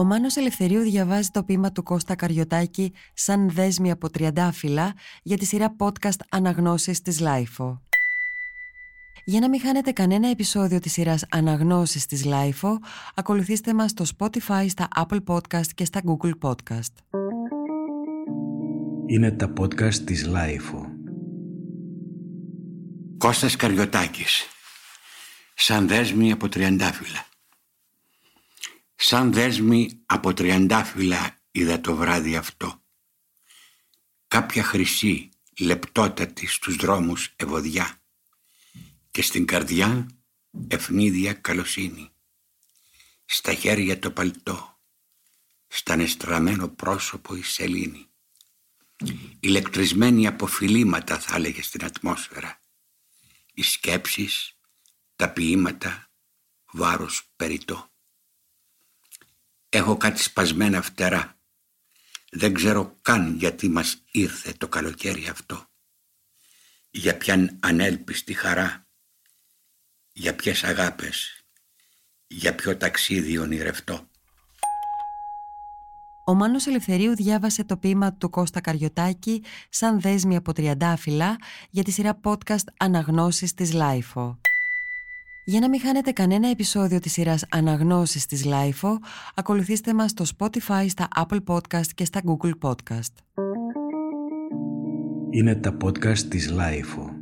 Ο Μάνος Ελευθερίου διαβάζει το ποίημα του Κώστα Καρυωτάκη σαν δέσμη από τριαντάφυλλα για τη σειρά podcast Αναγνώσεις της LiFO. Για να μην χάνετε κανένα επεισόδιο της σειράς Αναγνώσεις της LiFO, ακολουθήστε μας στο Spotify, στα Apple Podcast και στα Google Podcast. Είναι τα podcast της LiFO. Κώστας Καρυωτάκης Σαν δέσμη από τριαντάφυλλα Σαν δέσμη από τριαντάφυλλα είδα το βράδυ αυτό. Κάποια χρυσή, λεπτότατη στους δρόμους ευωδιά και στην καρδιά ευνίδια καλοσύνη. Στα χέρια το παλτό, στα νεστραμένο πρόσωπο η σελήνη. Ηλεκτρισμένη από φιλήματα θα έλεγε στην ατμόσφαιρα. Οι σκέψεις, τα ποίηματα, βάρος περιττό. Έχω κάτι σπασμένα φτερά. Δεν ξέρω καν γιατί μας ήρθε το καλοκαίρι αυτό. Για ποιαν ανέλπιστη χαρά. Για ποιες αγάπες. Για ποιο ταξίδι ονειρευτό. Ο Μάνος Ελευθερίου διάβασε το ποίημα του Κώστα Καριωτάκη σαν δέσμη από τριαντάφυλλα για τη σειρά podcast Αναγνώσεις της LiFO. Για να μην χάνετε κανένα επεισόδιο της σειράς Αναγνώσεις της LiFO, ακολουθήστε μας στο Spotify, στα Apple Podcast και στα Google Podcast. Είναι τα podcast της LiFO.